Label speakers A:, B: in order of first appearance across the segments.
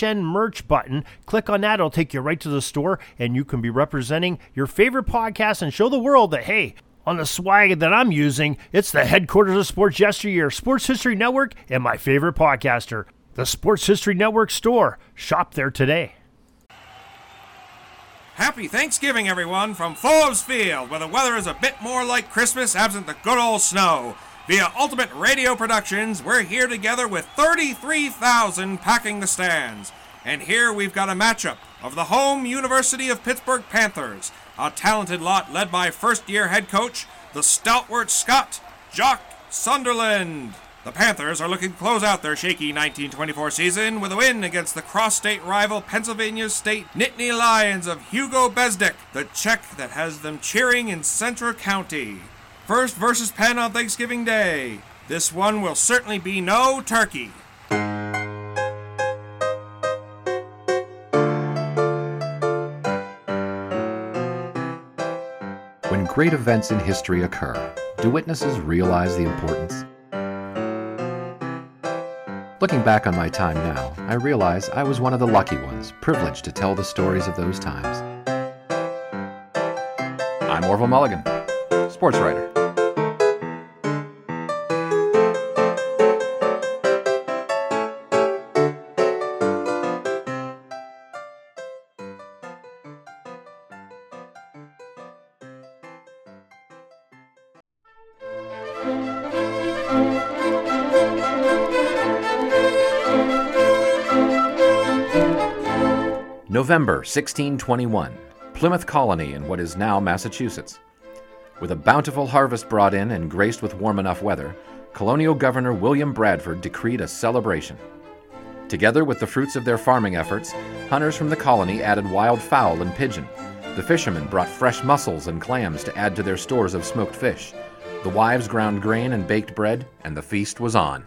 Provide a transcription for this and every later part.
A: HN merch button. Click on that, it'll take you right to the store, and you can be representing your favorite podcast and show the world that, hey, on the swag that I'm using, it's the headquarters of Sports Yesteryear, Sports History Network, and my favorite podcaster, the Sports History Network store. Shop there today.
B: Happy Thanksgiving, everyone, from Forbes Field, where the weather is a bit more like Christmas absent the good old snow. Via Ultimate Radio Productions, we're here together with 33,000 packing the stands. And here we've got a matchup of the home University of Pittsburgh Panthers, a talented lot led by first year head coach, the stalwart Scott, Jock Sutherland. The Panthers are looking to close out their shaky 1924 season with a win against the cross state rival Pennsylvania State Nittany Lions of Hugo Bezdek, the Czech that has them cheering in Central County. First versus Penn on Thanksgiving Day. This one will certainly be no turkey.
C: When great events in history occur, do witnesses realize the importance? Looking back on my time now, I realize I was one of the lucky ones, privileged to tell the stories of those times. I'm Orville Mulligan, sports writer. November 1621, Plymouth Colony in what is now Massachusetts. With a bountiful harvest brought in and graced with warm enough weather, colonial governor William Bradford decreed a celebration. Together with the fruits of their farming efforts, hunters from the colony added wild fowl and pigeon. The fishermen brought fresh mussels and clams to add to their stores of smoked fish. The wives ground grain and baked bread, and the feast was on.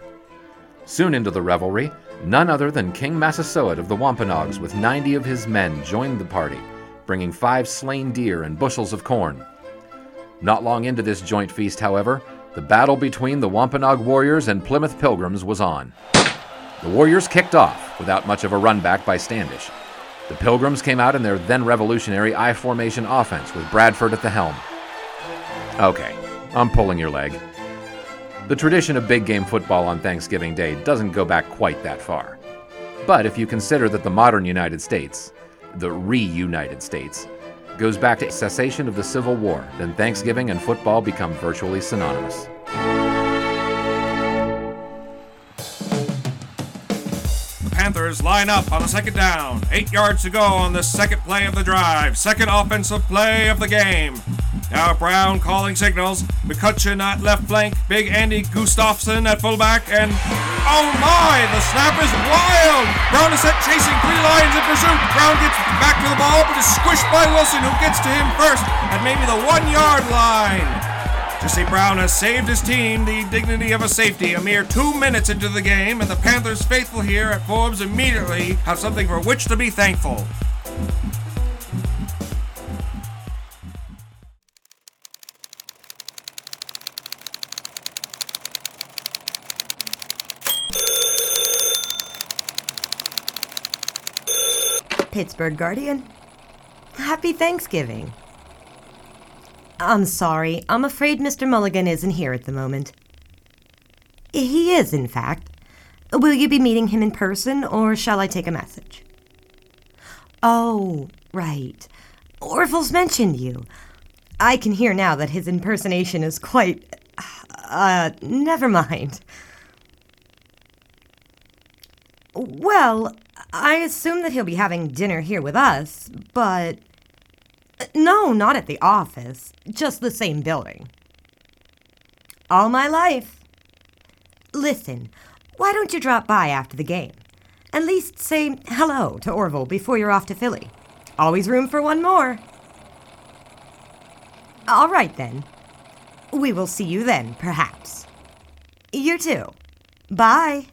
C: Soon into the revelry, None other than King Massasoit of the Wampanoags with 90 of his men joined the party, bringing five slain deer and bushels of corn. Not long into this joint feast, however, the battle between the Wampanoag warriors and Plymouth Pilgrims was on. The warriors kicked off without much of a run back by Standish. The Pilgrims came out in their then revolutionary I formation offense with Bradford at the helm. Okay, I'm pulling your leg. The tradition of big game football on Thanksgiving Day doesn't go back quite that far. But if you consider that the modern United States, the re-United States, goes back to cessation of the Civil War, then Thanksgiving and football become virtually synonymous.
B: The Panthers line up on the second down. Eight yards to go on the second play of the drive. Second offensive play of the game. Now Brown calling signals. McCutcheon at left flank. Big Andy Gustafson at fullback. And oh my, the snap is wild. Brown is set chasing three lions in pursuit. Brown gets back to the ball, but is squished by Wilson, who gets to him first at maybe the one yard line. Jesse Brown has saved his team the dignity of a safety a mere two minutes into the game, and the Panthers faithful here at Forbes immediately have something for which to be thankful.
D: Pittsburgh Guardian. Happy Thanksgiving. I'm sorry. I'm afraid Mr. Mulligan isn't here at the moment. He is, in fact. Will you be meeting him in person, or shall I take a message? Oh, right. Orville's mentioned you. I can hear now that his impersonation is quite. Uh, never mind. Well, I assume that he'll be having dinner here with us, but. No, not at the office. Just the same building. All my life. Listen, why don't you drop by after the game? At least say hello to Orville before you're off to Philly. Always room for one more. All right, then. We will see you then, perhaps. You too. Bye.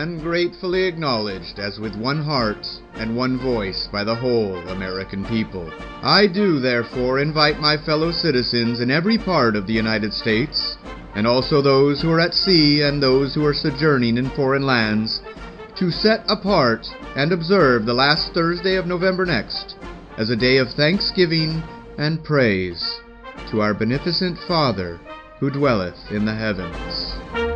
E: And gratefully acknowledged as with one heart and one voice by the whole American people. I do therefore invite my fellow citizens in every part of the United States, and also those who are at sea and those who are sojourning in foreign lands, to set apart and observe the last Thursday of November next as a day of thanksgiving and praise to our beneficent Father who dwelleth in the heavens.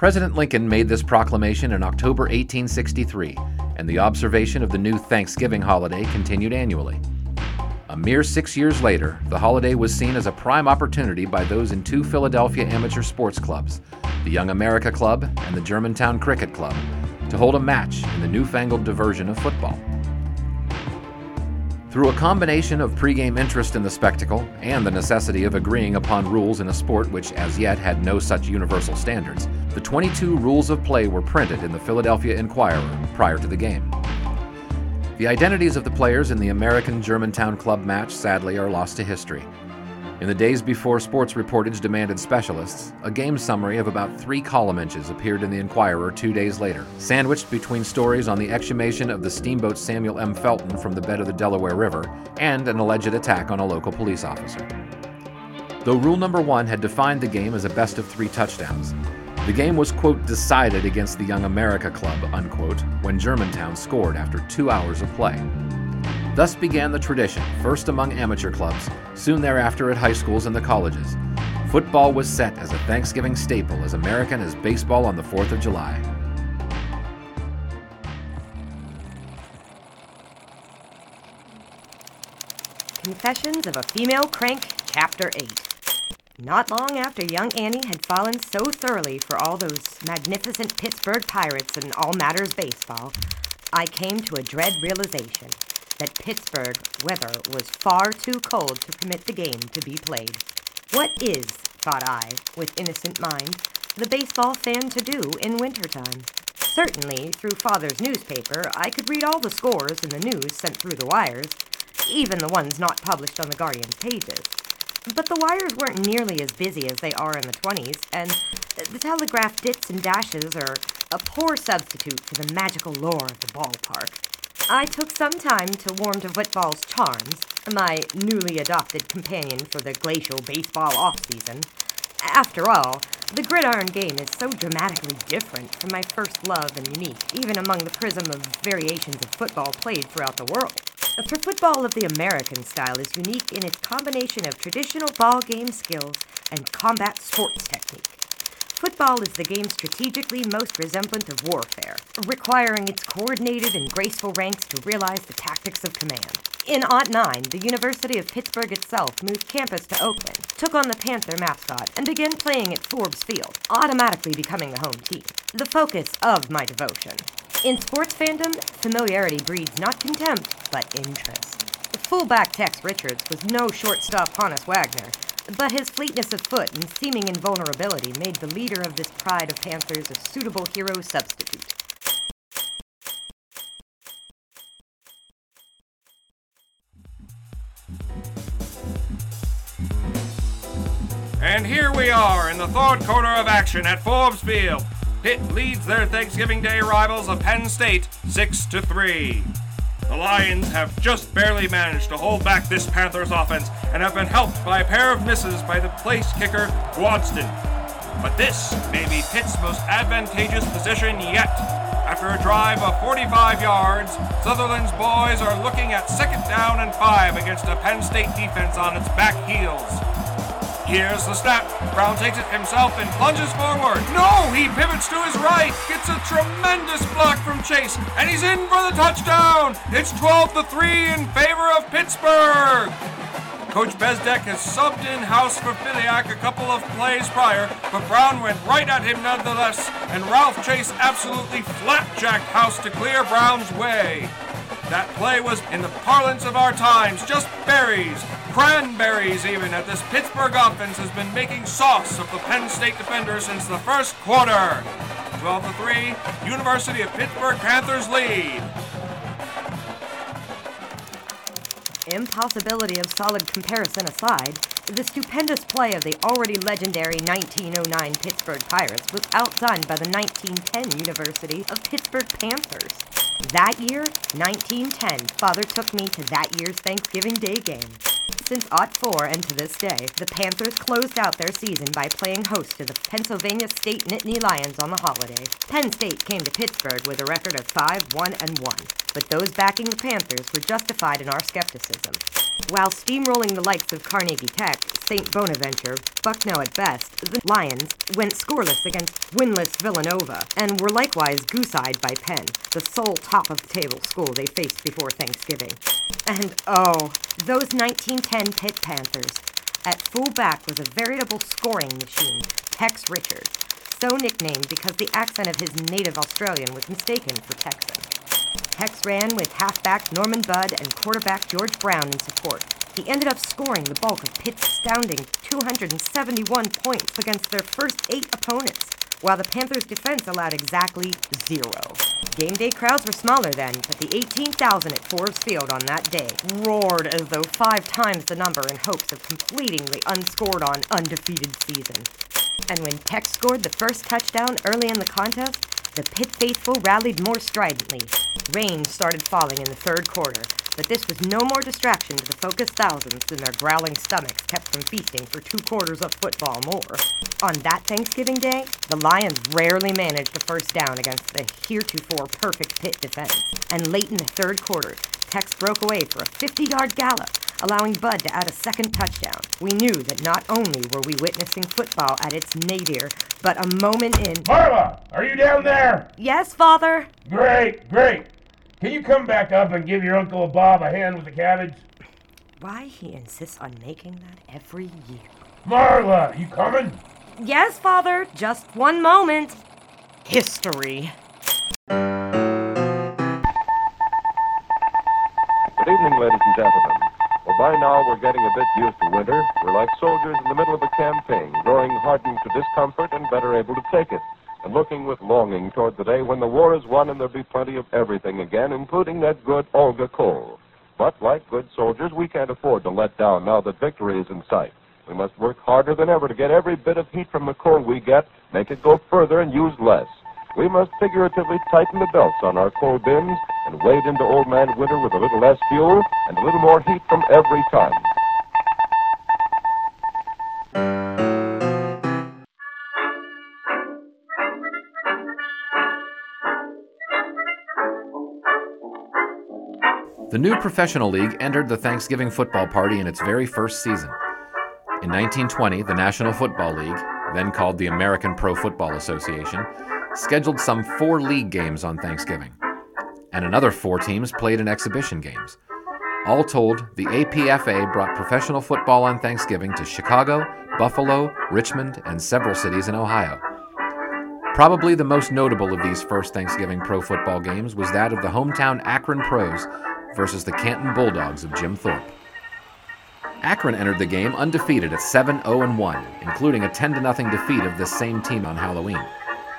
C: President Lincoln made this proclamation in October 1863, and the observation of the new Thanksgiving holiday continued annually. A mere six years later, the holiday was seen as a prime opportunity by those in two Philadelphia amateur sports clubs, the Young America Club and the Germantown Cricket Club, to hold a match in the newfangled diversion of football. Through a combination of pregame interest in the spectacle and the necessity of agreeing upon rules in a sport which as yet had no such universal standards, the 22 rules of play were printed in the Philadelphia Inquirer prior to the game. The identities of the players in the American Germantown Club match sadly are lost to history. In the days before sports reportage demanded specialists, a game summary of about three column inches appeared in the Inquirer two days later, sandwiched between stories on the exhumation of the steamboat Samuel M. Felton from the bed of the Delaware River and an alleged attack on a local police officer. Though rule number one had defined the game as a best of three touchdowns, the game was, quote, decided against the Young America Club, unquote, when Germantown scored after two hours of play. Thus began the tradition, first among amateur clubs, soon thereafter at high schools and the colleges. Football was set as a Thanksgiving staple as American as baseball on the 4th of July.
D: Confessions of a Female Crank, Chapter 8. Not long after young Annie had fallen so thoroughly for all those magnificent Pittsburgh Pirates and all matters baseball, I came to a dread realization that Pittsburgh weather was far too cold to permit the game to be played. What is, thought I, with innocent mind, the baseball fan to do in wintertime? Certainly, through Father's newspaper, I could read all the scores in the news sent through the wires, even the ones not published on the Guardian's pages. But the wires weren't nearly as busy as they are in the 20s, and the telegraph dits and dashes are a poor substitute for the magical lore of the ballpark. I took some time to warm to football's charms, my newly adopted companion for the glacial baseball off-season. After all, the gridiron game is so dramatically different from my first love and unique, even among the prism of variations of football played throughout the world. For football of the American style is unique in its combination of traditional ball game skills and combat sports technique. Football is the game strategically most resemblant of warfare, requiring its coordinated and graceful ranks to realize the tactics of command. In Aught 9, the University of Pittsburgh itself moved campus to Oakland, took on the Panther mascot, and began playing at Forbes Field, automatically becoming the home team. The focus of my devotion. In sports fandom, familiarity breeds not contempt, but interest. Fullback Tex Richards was no shortstop Honus Wagner, but his fleetness of foot and seeming invulnerability made the leader of this pride of Panthers a suitable hero substitute.
B: And here we are in the third quarter of action at Forbes Field. Pitt leads their Thanksgiving Day rivals of Penn State 6 to 3. The Lions have just barely managed to hold back this Panthers offense and have been helped by a pair of misses by the place kicker Gwosden. But this may be Pitt's most advantageous position yet. After a drive of 45 yards, Sutherland's boys are looking at second down and five against a Penn State defense on its back heels. Here's the snap. Brown takes it himself and plunges forward. No, he pivots to his right, gets a tremendous block from Chase, and he's in for the touchdown. It's 12 to 3 in favor of Pittsburgh. Coach Bezdek has subbed in house for Filiak a couple of plays prior, but Brown went right at him nonetheless, and Ralph Chase absolutely flapjacked house to clear Brown's way. That play was, in the parlance of our times, just berries, cranberries even, at this Pittsburgh offense has been making sauce of the Penn State defender since the first quarter. 12 to 3, University of Pittsburgh Panthers lead.
D: Impossibility of solid comparison aside, the stupendous play of the already legendary 1909 Pittsburgh Pirates was outdone by the 1910 University of Pittsburgh Panthers. That year, 1910, Father took me to that year's Thanksgiving Day game. Since Ot 4 and to this day, the Panthers closed out their season by playing host to the Pennsylvania State Nittany Lions on the holiday. Penn State came to Pittsburgh with a record of 5 1 and 1, but those backing the Panthers were justified in our skepticism. While steamrolling the likes of Carnegie Tech, St. Bonaventure, Bucknell at best, the Lions went scoreless against winless Villanova and were likewise goose-eyed by Penn, the sole top-of-the-table school they faced before Thanksgiving. And oh, those 1910 Pitt Panthers. At fullback was a veritable scoring machine, Tex Richards, so nicknamed because the accent of his native Australian was mistaken for Texan. Tex ran with halfback Norman Budd and quarterback George Brown in support. He ended up scoring the bulk of Pitt's astounding 271 points against their first eight opponents, while the Panthers' defense allowed exactly zero. Game day crowds were smaller then, but the 18,000 at Forbes Field on that day roared as though five times the number in hopes of completing the unscored on undefeated season. And when Tex scored the first touchdown early in the contest, the Pitt faithful rallied more stridently. Rain started falling in the third quarter, but this was no more distraction to the focused thousands than their growling stomachs kept from feasting for two quarters of football more. On that Thanksgiving Day, the Lions rarely managed a first down against the heretofore perfect pit defense, and late in the third quarter, Tex broke away for a 50 yard gallop, allowing Budd to add a second touchdown. We knew that not only were we witnessing football at its nadir, but a moment in.
F: Marla, are you down there?
D: Yes, Father?
F: Great, great. Can you come back up and give your Uncle Bob a hand with the cabbage?
D: Why he insists on making that every year.
F: Marla, you coming?
D: Yes, Father, just one moment. History.
G: Good evening, ladies and gentlemen. Well, by now we're getting a bit used to winter. We're like soldiers in the middle of a campaign, growing hardened to discomfort and better able to take it, and looking with longing toward the day when the war is won and there'll be plenty of everything again, including that good Olga coal. But like good soldiers, we can't afford to let down now that victory is in sight. We must work harder than ever to get every bit of heat from the coal we get, make it go further and use less. We must figuratively tighten the belts on our coal bins and wade into old man winter with a little less fuel and a little more heat from every ton.
C: The new professional league entered the Thanksgiving football party in its very first season. In 1920, the National Football League, then called the American Pro Football Association, scheduled some four league games on Thanksgiving, and another four teams played in exhibition games. All told, the APFA brought professional football on Thanksgiving to Chicago, Buffalo, Richmond, and several cities in Ohio. Probably the most notable of these first Thanksgiving pro football games was that of the hometown Akron Pros versus the Canton Bulldogs of Jim Thorpe. Akron entered the game undefeated at 7 0 1, including a 10 0 defeat of this same team on Halloween.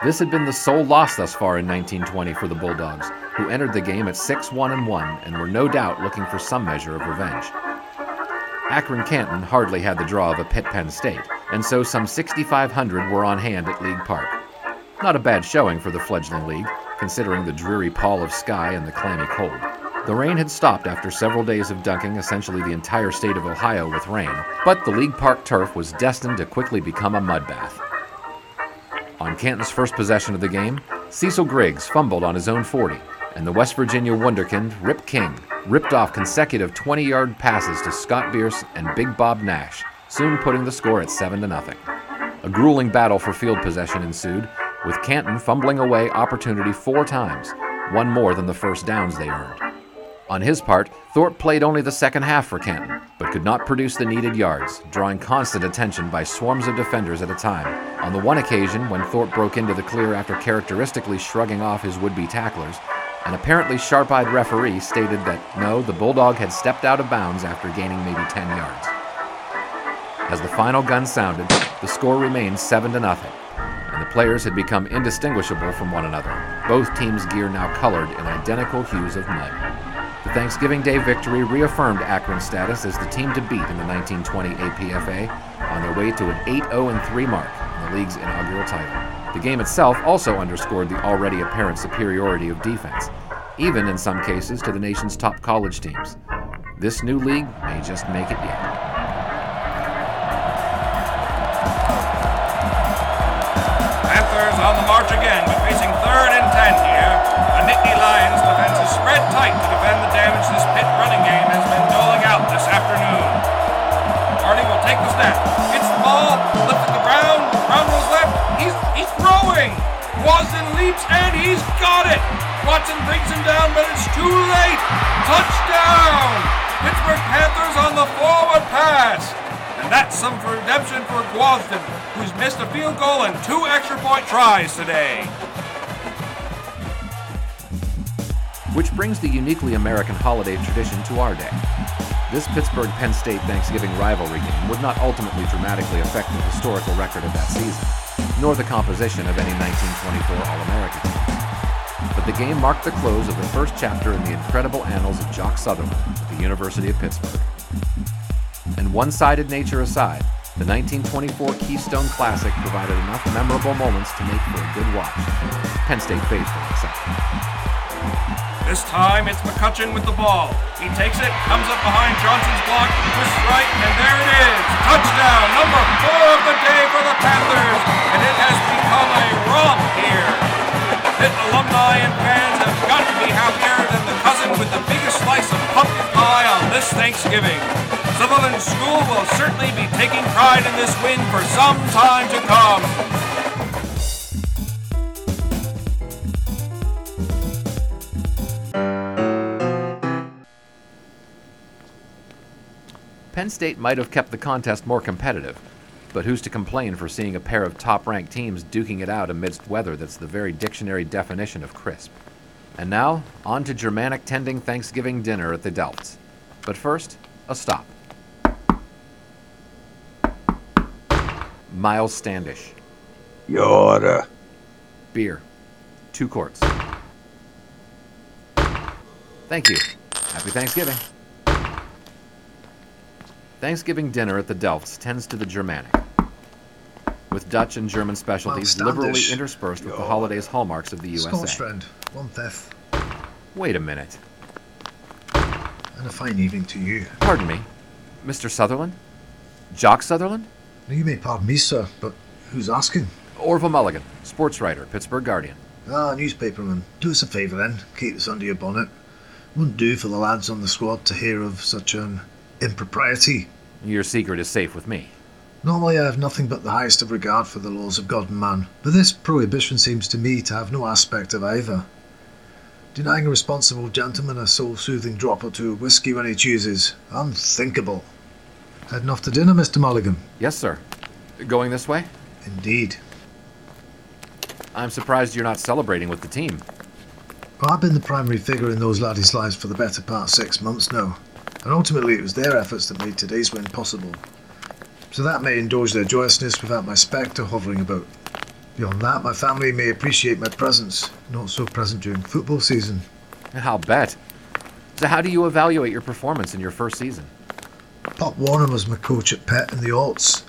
C: This had been the sole loss thus far in 1920 for the Bulldogs, who entered the game at 6 1 1 and were no doubt looking for some measure of revenge. Akron Canton hardly had the draw of a Pitt Penn State, and so some 6,500 were on hand at League Park. Not a bad showing for the fledgling league, considering the dreary pall of sky and the clammy cold. The rain had stopped after several days of dunking essentially the entire state of Ohio with rain, but the League Park turf was destined to quickly become a mud bath. On Canton's first possession of the game, Cecil Griggs fumbled on his own 40, and the West Virginia wonderkind Rip King ripped off consecutive 20 yard passes to Scott Bierce and Big Bob Nash, soon putting the score at 7 0. A grueling battle for field possession ensued, with Canton fumbling away opportunity four times, one more than the first downs they earned. On his part, Thorpe played only the second half for Canton, but could not produce the needed yards, drawing constant attention by swarms of defenders at a time. On the one occasion, when Thorpe broke into the clear after characteristically shrugging off his would be tacklers, An apparently sharp eyed referee stated that no, the Bulldog had stepped out of bounds after gaining maybe 10 yards. As the final gun sounded, the score remained 7 to nothing, and the players had become indistinguishable from one another, both teams' gear now colored in identical hues of mud. The Thanksgiving Day victory reaffirmed Akron's status as the team to beat in the 1920 APFA on their way to an 8 0 3 mark in the league's inaugural title. The game itself also underscored the already apparent superiority of defense, even in some cases to the nation's top college teams. This new league may just make it yet.
B: Spread tight to defend the damage this pit running game has been doling out this afternoon. Hardy will take the snap. Gets the ball, lifted the ground, ground was left. He's he's throwing. Gwosden leaps and he's got it. Watson brings him down, but it's too late. Touchdown! Pittsburgh Panthers on the forward pass. And that's some redemption for Gwosden, who's missed a field goal and two extra point tries today.
C: Which brings the uniquely American holiday tradition to our day. This Pittsburgh Penn State Thanksgiving rivalry game would not ultimately dramatically affect the historical record of that season, nor the composition of any 1924 All American team. But the game marked the close of the first chapter in the incredible annals of Jock Sutherland at the University of Pittsburgh. And one sided nature aside, the 1924 Keystone Classic provided enough memorable moments to make for a good watch. Penn State faithful except.
B: This time it's McCutcheon with the ball. He takes it, comes up behind Johnson's block, twists right, and there it is. Touchdown, number four of the day for the Panthers, and it has become a romp here. Pitt alumni and fans have got to be happier than the cousin with the biggest slice of pumpkin pie on this Thanksgiving. Sutherland School will certainly be taking pride in this win for some time to come.
C: State might have kept the contest more competitive, but who's to complain for seeing a pair of top ranked teams duking it out amidst weather that's the very dictionary definition of crisp? And now, on to Germanic tending Thanksgiving dinner at the Delfts. But first, a stop. Miles Standish.
H: Your order.
C: Beer. Two quarts. Thank you. Happy Thanksgiving. Thanksgiving dinner at the Delfts tends to the Germanic, with Dutch and German specialties
H: Well,
C: liberally interspersed with the holiday's hallmarks of the USA.
H: friend, one fifth,
C: Wait a minute.
H: and a fine evening to you.
C: Pardon me. Mr. Sutherland? Jock Sutherland?
H: Now, you may pardon me, sir, but who's asking?
C: Orville Mulligan, sports writer, Pittsburgh Guardian.
H: Ah, newspaperman. Do us a favour then. Keep this under your bonnet. Wouldn't do for the lads on the squad to hear of such an impropriety.
C: Your secret is safe with me.
H: Normally, I have nothing but the highest of regard for the laws of God and man, but this prohibition seems to me to have no aspect of either. Denying a responsible gentleman a soul soothing drop or two of whisky when he chooses, unthinkable. Heading off to dinner, Mr. Mulligan?
C: Yes, sir. Going this way?
H: Indeed.
C: I'm surprised you're not celebrating with the team.
H: Well, I've been the primary figure in those laddies' lives for the better part of six months now, and ultimately it was their efforts that made today's win possible. So that may indulge their joyousness without my spectre hovering about. Beyond that, my family may appreciate my presence, not so present during football season.
C: I'll bet. So, how do you evaluate your performance in your first season?
H: Pop Warner was my coach at Pitt in the Alts,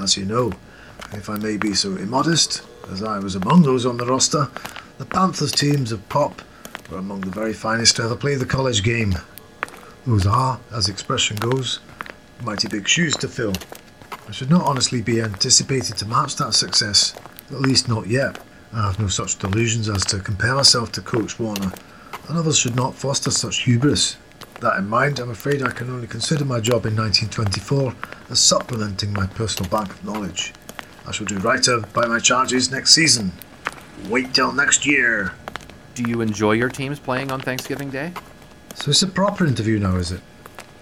H: as you know. If I may be so immodest, as I was among those on the roster, the Panthers teams of Pop were among the very finest to ever play the college game. Those are, as the expression goes, mighty big shoes to fill. I should not honestly be anticipated to match that success, at least not yet. I have no such delusions as to compare myself to Coach Warner, and others should not foster such hubris. That in mind, I'm afraid I can only consider my job in 1924 as supplementing my personal bank of knowledge. I shall do righter by my charges next season. Wait till next year.
C: Do you enjoy your teams playing on Thanksgiving Day?
H: So it's a proper interview now, is it?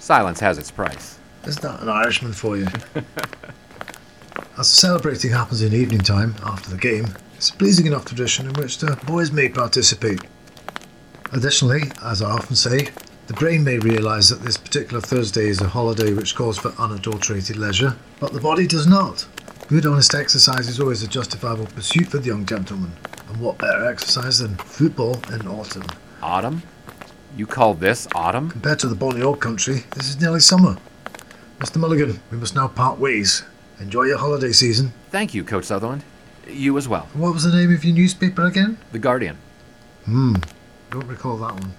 C: Silence has its price.
H: Is that an Irishman for you? As the celebrating happens in evening time, after the game, it's a pleasing enough tradition in which the boys may participate. Additionally, as I often say, the brain may realise that this particular Thursday is a holiday which calls for unadulterated leisure, but the body does not. Good honest exercise is always a justifiable pursuit for the young gentleman, and what better exercise than football in autumn?
C: Autumn? You call this autumn?
H: Compared to the bonny old country, this is nearly summer. Mr. Mulligan, we must now part ways. Enjoy your holiday season.
C: Thank you, Coach Sutherland. You as well.
H: What was the name of your newspaper again?
C: The Guardian.
H: Hmm, don't recall that one.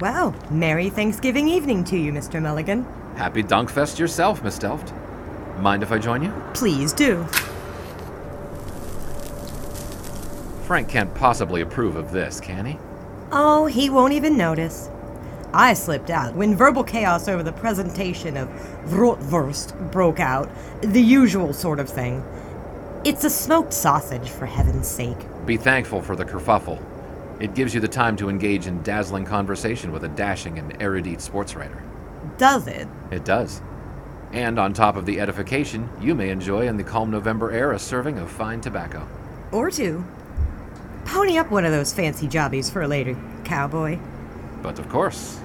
D: Well, Merry Thanksgiving evening to you, Mr. Mulligan.
C: Happy Dunkfest yourself, Miss Delft. Mind if I join you?
D: Please do.
C: Frank can't possibly approve of this, can he?
D: Oh, he won't even notice. I slipped out when verbal chaos over the presentation of Rotwurst broke out, the usual sort of thing. It's a smoked sausage, for heaven's sake.
C: Be thankful for the kerfuffle. It gives you the time to engage in dazzling conversation with a dashing and erudite sports writer.
D: Does it?
C: It does. And on top of the edification, you may enjoy in the calm November air a serving of fine tobacco.
D: Or two. Pony up one of those fancy jobbies for a later, cowboy.
C: But of course,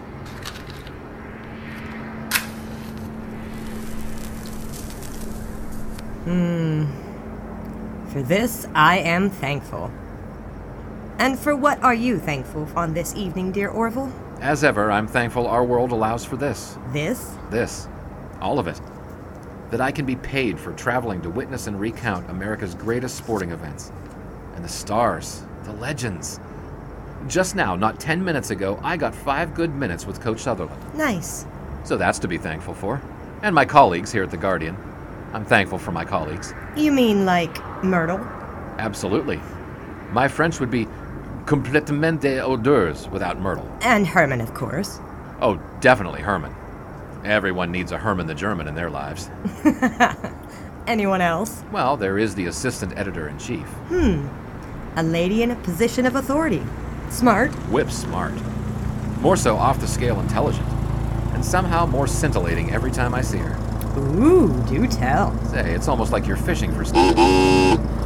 D: Hmm. For this I am thankful. And for what are you thankful on this evening, dear Orville?
C: as ever, I'm thankful our world allows for this.
D: This?
C: This. All of it. That I can be paid for traveling to witness and recount America's greatest sporting events. And the stars, the legends. Just now, not 10 minutes ago, I got five good minutes with Coach Sutherland.
D: Nice.
C: So that's to be thankful for. And my colleagues here at The Guardian. I'm thankful for my colleagues.
D: You mean like Myrtle?
C: Absolutely. My French would be complètement des odeurs without Myrtle.
D: And Herman, of course.
C: Oh, definitely Herman. Everyone needs a Herman the German in their lives.
D: Anyone else?
C: Well, there is the assistant editor in chief.
D: Hmm. A lady in a position of authority. Smart.
C: Whip smart. More so off the scale intelligent. And somehow more scintillating every time I see her.
D: Ooh, do tell.
C: Say, it's almost like you're fishing for.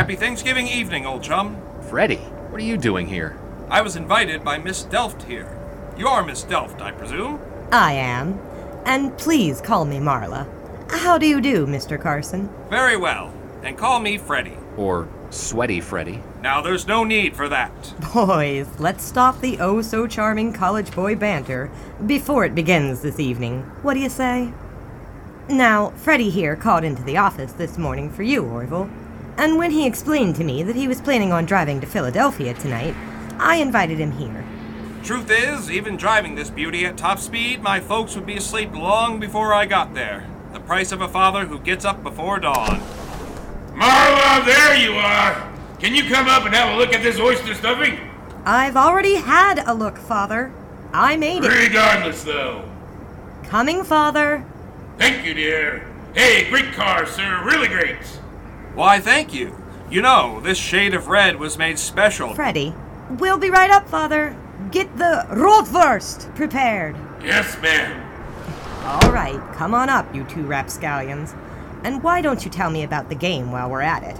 B: Happy Thanksgiving evening, old chum.
C: Freddy, what are you doing here?
B: I was invited by Miss Delft here. You are Miss Delft, I presume?
D: I am. And please call me Marla. How do you do, Mr. Carson?
B: Very well. And call me Freddy.
C: Or Sweaty Freddy.
B: Now, there's no need for that.
D: Boys, let's stop the oh so charming college boy banter before it begins this evening. What do you say? Now, Freddy here called into the office this morning for you, Orville. And when he explained to me that he was planning on driving to Philadelphia tonight, I invited him here.
B: Truth is, even driving this beauty at top speed, my folks would be asleep long before I got there. The price of a father who gets up before dawn.
F: Marla, there you are. Can you come up and have a look at this oyster stuffing?
D: I've already had a look, Father. I made it.
F: Regardless, though.
D: Coming, Father.
F: Thank you, dear. Hey, great car, sir. Really great.
B: Why, thank you. You know, this shade of red was made special.
D: Freddy, we'll be right up, Father. Get the Rotwurst prepared.
F: Yes, ma'am.
D: All right, come on up, you two rapscallions. And why don't you tell me about the game while we're at it?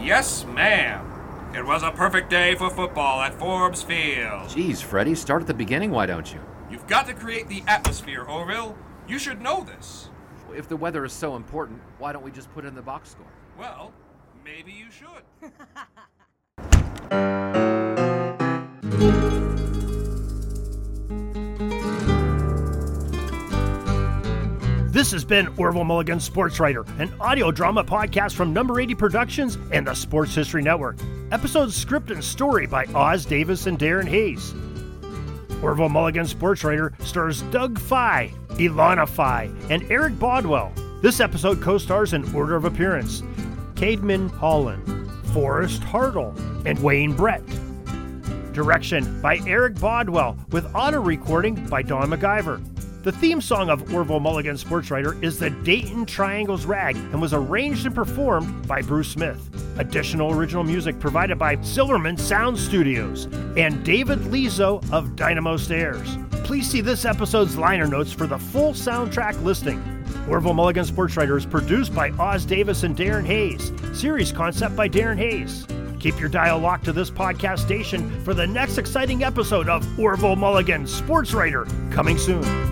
B: Yes, ma'am. It was a perfect day for football at Forbes Field.
C: Geez, Freddy, start at the beginning, why don't you?
B: You've got to create the atmosphere, Orville. You should know this.
C: If the weather is so important, why don't we just put in the box score?
B: Well, maybe you should.
A: This has been Orville Mulligan Sports Writer, an audio drama podcast from Number 80 Productions and the Sports History Network. Episode script and story by Oz Davis and Darren Hayes. Orville Mulligan Sports Writer stars Doug Fye, Ilana Fye, and Eric Bodwell. This episode co stars in order of appearance Cademan Holland, Forrest Hartle, and Wayne Brett. Direction by Eric Bodwell, with auto recording by Don McIver. The theme song of Orville Mulligan Sports Writer is the Dayton Triangles Rag and was arranged and performed by Bruce Smith. Additional original music provided by Silverman Sound Studios and David Lizo of Dynamo Stairs. Please see this episode's liner notes for the full soundtrack listing. Orville Mulligan Sports Writer is produced by Oz Davis and Darren Hayes. Series concept by Darren Hayes. Keep your dial locked to this podcast station for the next exciting episode of Orville Mulligan Sports Writer coming soon.